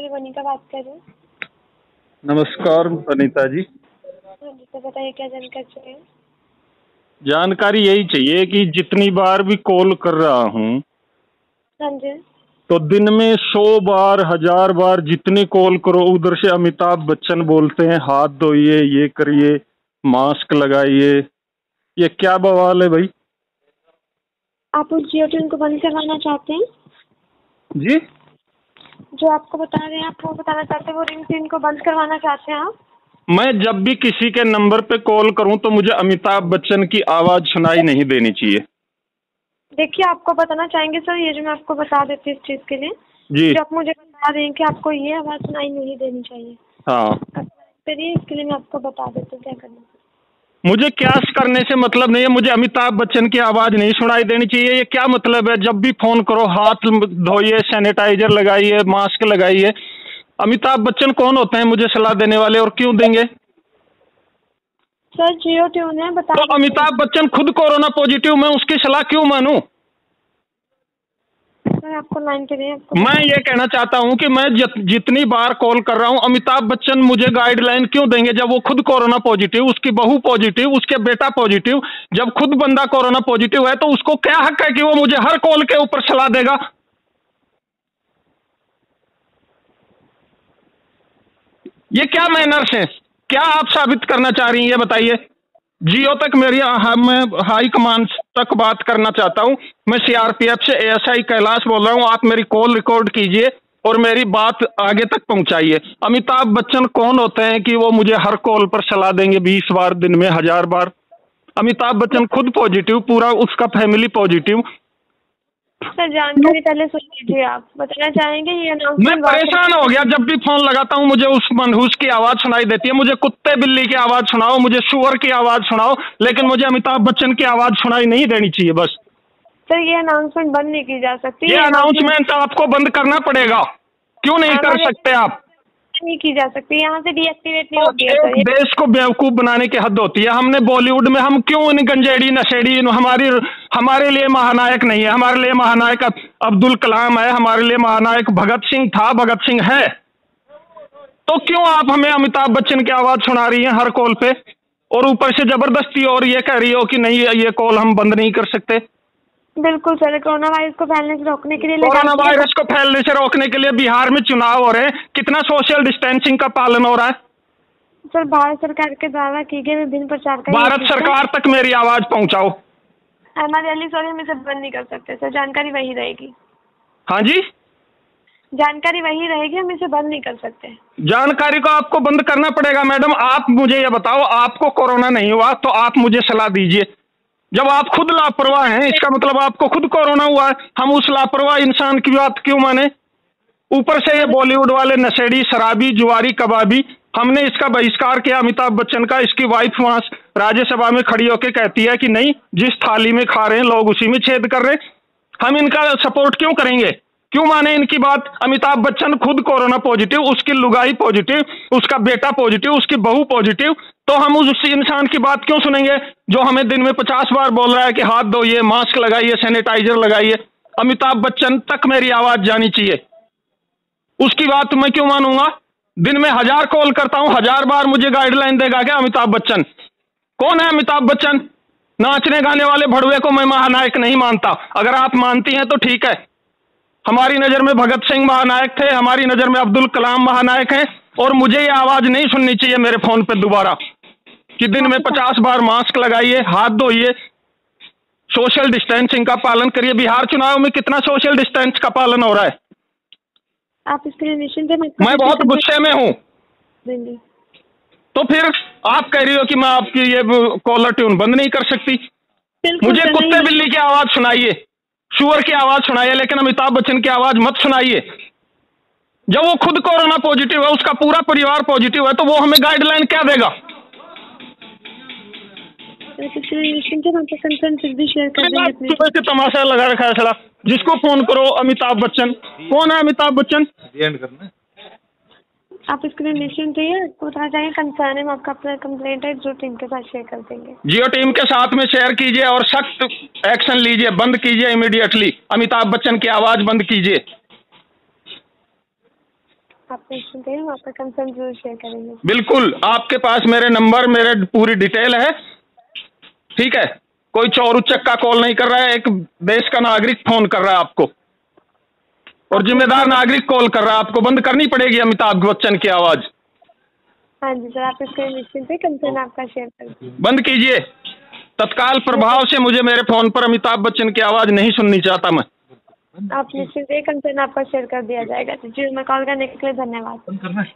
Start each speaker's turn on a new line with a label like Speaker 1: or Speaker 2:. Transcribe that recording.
Speaker 1: से वनिका बात कर रहे हैं।
Speaker 2: नमस्कार अनीता जी।
Speaker 1: हाँ जी तो बताइए क्या जानकारी चाहिए?
Speaker 2: जानकारी यही चाहिए कि जितनी बार भी कॉल कर रहा हूँ
Speaker 1: हाँ जी।
Speaker 2: तो दिन में सौ बार हज़ार बार जितनी कॉल करो उधर से अमिताभ बच्चन बोलते हैं हाथ धोइए ये करिए मास्क लगाइए। ये क्या बवाल है भाई?
Speaker 1: आप उस जियो ट्यून को बंद करवाना चाहते हैं?
Speaker 2: जी?
Speaker 1: जो आपको बता रहे हैं आप वो बताना चाहते हैं वो रिंग ट्यून को बंद करवाना चाहते हैं आप?
Speaker 2: मैं जब भी किसी के नंबर पे कॉल करूँ तो मुझे अमिताभ बच्चन की आवाज़ सुनाई नहीं देनी चाहिए।
Speaker 1: देखिए आपको बताना चाहेंगे सर ये जो मैं आपको बता देती हूँ इस चीज़ के लिए
Speaker 2: जी।
Speaker 1: जो आप मुझे बता रहे हैं कि आपको ये आवाज़ सुनाई नहीं देनी चाहिए।
Speaker 2: हाँ।
Speaker 1: करिए इसके लिए मैं आपको बता देती हूँ क्या करना है।
Speaker 2: मुझे कैश करने से मतलब नहीं है मुझे अमिताभ बच्चन की आवाज़ नहीं सुनाई देनी चाहिए। ये क्या मतलब है? जब भी फ़ोन करो हाथ धोइए सैनिटाइजर लगाइए मास्क लगाइए। अमिताभ बच्चन कौन होते हैं मुझे सलाह देने वाले और क्यों देंगे?
Speaker 1: सर जियो ट्यून है बता
Speaker 2: तो अमिताभ बच्चन खुद कोरोना पॉजिटिव मैं उसकी सलाह क्यों मानूं?
Speaker 1: सर आपको लाइन
Speaker 2: मैं ये कहना चाहता हूँ कि मैं जित, जितनी बार कॉल कर रहा हूँ अमिताभ बच्चन मुझे गाइडलाइन क्यों देंगे? जब वो खुद कोरोना पॉजिटिव उसकी बहू पॉजिटिव उसके बेटा पॉजिटिव जब खुद बंदा कोरोना पॉजिटिव है तो उसको क्या हक है कि वो मुझे हर कॉल के ऊपर सलाह देगा? ये क्या मैनर्स है? क्या आप साबित करना चाह रही हैं? ये बताइए। जियो तक मेरी मैं हाई कमांड तक बात करना चाहता हूँ। मैं सीआरपीएफ से एएसआई कैलाश बोल रहा हूँ। आप मेरी कॉल रिकॉर्ड कीजिए और मेरी बात आगे तक पहुंचाइए। अमिताभ बच्चन कौन होते हैं कि वो मुझे हर कॉल पर सलाह देंगे बीस बार, दिन में हज़ार बार? अमिताभ बच्चन खुद पॉजिटिव पूरा उसका फैमिली पॉजिटिव
Speaker 1: सर जानकारी पहले सुन लीजिए आप। बताना चाहेंगे ये
Speaker 2: मैं परेशान हो। गया जब भी फ़ोन लगाता हूँ मुझे उस मनहूस की आवाज़ सुनाई देती है। मुझे कुत्ते बिल्ली की आवाज़ सुनाओ मुझे शुअर की आवाज़ सुनाओ लेकिन मुझे अमिताभ बच्चन की आवाज़ सुनाई नहीं देनी चाहिए बस।
Speaker 1: सर ये अनाउंसमेंट बंद नहीं की जा सकती।
Speaker 2: ये अनाउंसमेंट आपको बंद करना पड़ेगा। क्यों नहीं कर सकते आप?
Speaker 1: नहीं की जा सकती यहाँ से डीएक्टिवेट नहीं होती है सर
Speaker 2: देश को बेवकूफ़ बनाने की हद होती है। हमने बॉलीवुड में हम क्यों इन गंजेड़ी नशेड़ी हमारी हमारे लिए महानायक नहीं है। हमारे लिए महानायक अब्दुल कलाम है हमारे लिए महानायक भगत सिंह था भगत सिंह है। तो क्यों आप हमें अमिताभ बच्चन की आवाज़ सुना रही है हर कॉल पे? और ऊपर से ज़बरदस्ती और ये कह रही हो कि नहीं ये कॉल हम बंद नहीं कर सकते।
Speaker 1: बिल्कुल सर कोरोना वायरस को फैलने से रोकने के लिए
Speaker 2: कोरोना वायरस को फैलने से रोकने के लिए बिहार में चुनाव हो रहे हैं। कितना सोशल डिस्टेंसिंग का पालन हो रहा है?
Speaker 1: सर भारत सरकार के द्वारा की गई विभिन्न प्रचार का
Speaker 2: भारत सरकार तक मेरी आवाज़ पहुंचाओ।
Speaker 1: हमारे अली सॉरी हम इसे बंद नहीं कर सकते सर जानकारी वही रहेगी।
Speaker 2: हाँ जी?
Speaker 1: जानकारी वही रहेगी हम इसे बंद नहीं कर सकते।
Speaker 2: जानकारी को आपको बंद करना पड़ेगा मैडम। आप मुझे ये बताओ आपको कोरोना नहीं हुआ तो आप मुझे सलाह दीजिए। जब आप खुद लापरवाह हैं, इसका मतलब आपको खुद कोरोना हुआ है, हम उस लापरवाह इंसान की बात क्यों माने? ऊपर से ये बॉलीवुड वाले नशेड़ी, शराबी, जुआरी, कबाबी, हमने इसका बहिष्कार किया, अमिताभ बच्चन का, इसकी वाइफ वहाँ राज्यसभा में खड़ी होकर कहती है कि नहीं, जिस थाली में खा रहे हैं, लोग उसी में छेद कर रहे हैं। हम इनका सपोर्ट क्यों करेंगे? क्यों माने इनकी बात? अमिताभ बच्चन खुद कोरोना पॉजिटिव, उसकी लुगाई पॉजिटिव, उसका बेटा पॉजिटिव, उसकी बहू पॉजिटिव। तो हम उस इंसान की बात क्यों सुनेंगे, जो हमें दिन में पचास बार बोल रहा है कि हाथ धोइए, मास्क लगाइए, सैनिटाइजर लगाइए। अमिताभ बच्चन, तक मेरी आवाज़ जानी चाहिए। उसकी बात मैं क्यों मानूँगा? दिन में हज़ार कॉल करता हूँ, हज़ार बार मुझे गाइडलाइन देगा क्या अमिताभ बच्चन? कौन है अमिताभ बच्चन? नाचने गाने वाले भड़वे को मैं महानायक नहीं मानता। अगर आप मानती हैं तो ठीक है। हमारी नज़र में भगत सिंह महानायक थे हमारी नज़र में अब्दुल कलाम महानायक हैं और मुझे ये आवाज़ नहीं सुननी चाहिए मेरे फ़ोन पे दोबारा कि दिन में पचास बार मास्क लगाइए हाथ धोइए सोशल डिस्टेंसिंग का पालन करिए। बिहार चुनाव में कितना सोशल डिस्टेंस का पालन हो रहा है?
Speaker 1: आप इसके
Speaker 2: मैं बहुत गुस्से में हूँ। तो फिर आप कह रही हो कि मैं आपकी ये कॉलर ट्यून बंद नहीं कर सकती। मुझे कुत्ते बिल्ली की आवाज़ सुनाइए। सुअर की आवाज़ सुनाइए लेकिन अमिताभ बच्चन की आवाज़ मत सुनाइए। जब वो खुद कोरोना पॉजिटिव है उसका पूरा परिवार पॉजिटिव है तो वो हमें गाइडलाइन क्या देगा? से तमाशा लगा रखा है सड़ा जिसको फ़ोन करो अमिताभ बच्चन। कौन है अमिताभ बच्चन?
Speaker 3: एंड करना है।
Speaker 1: आप इसके लिए निश्चिंत रहिए बताना चाहिए कंसर्न है आपका अपना कंप्लेंट है जो टीम के साथ शेयर कर देंगे।
Speaker 2: जियो टीम के साथ में शेयर कीजिए और सख्त एक्शन लीजिए बंद कीजिए इमीडिएटली अमिताभ बच्चन की आवाज़ बंद कीजिए।
Speaker 1: आप निश्चिंत रहिए हम आपका कंसर्न ज़रूर शेयर करेंगे।
Speaker 2: बिल्कुल आपके पास मेरे नंबर मेरे पूरी डिटेल है। ठीक है? कोई चोर उच्चक का कॉल नहीं कर रहा है एक देश का नागरिक फ़ोन कर रहा है आपको। और जिम्मेदार नागरिक कॉल कर रहा है आपको बंद करनी पड़ेगी अमिताभ बच्चन की आवाज़।
Speaker 1: हाँ जी सर आप इसके निश्चिंत कंसर्न आपका शेयर कर
Speaker 2: बंद कीजिए। तत्काल प्रभाव से मुझे मेरे फ़ोन पर अमिताभ बच्चन की आवाज़ नहीं सुननी चाहता मैं।
Speaker 1: आप निश्चिंत कंसर्न आपका शेयर कर दिया जाएगा। जी मैं कॉल करने के लिए धन्यवाद।
Speaker 3: बंद करना है।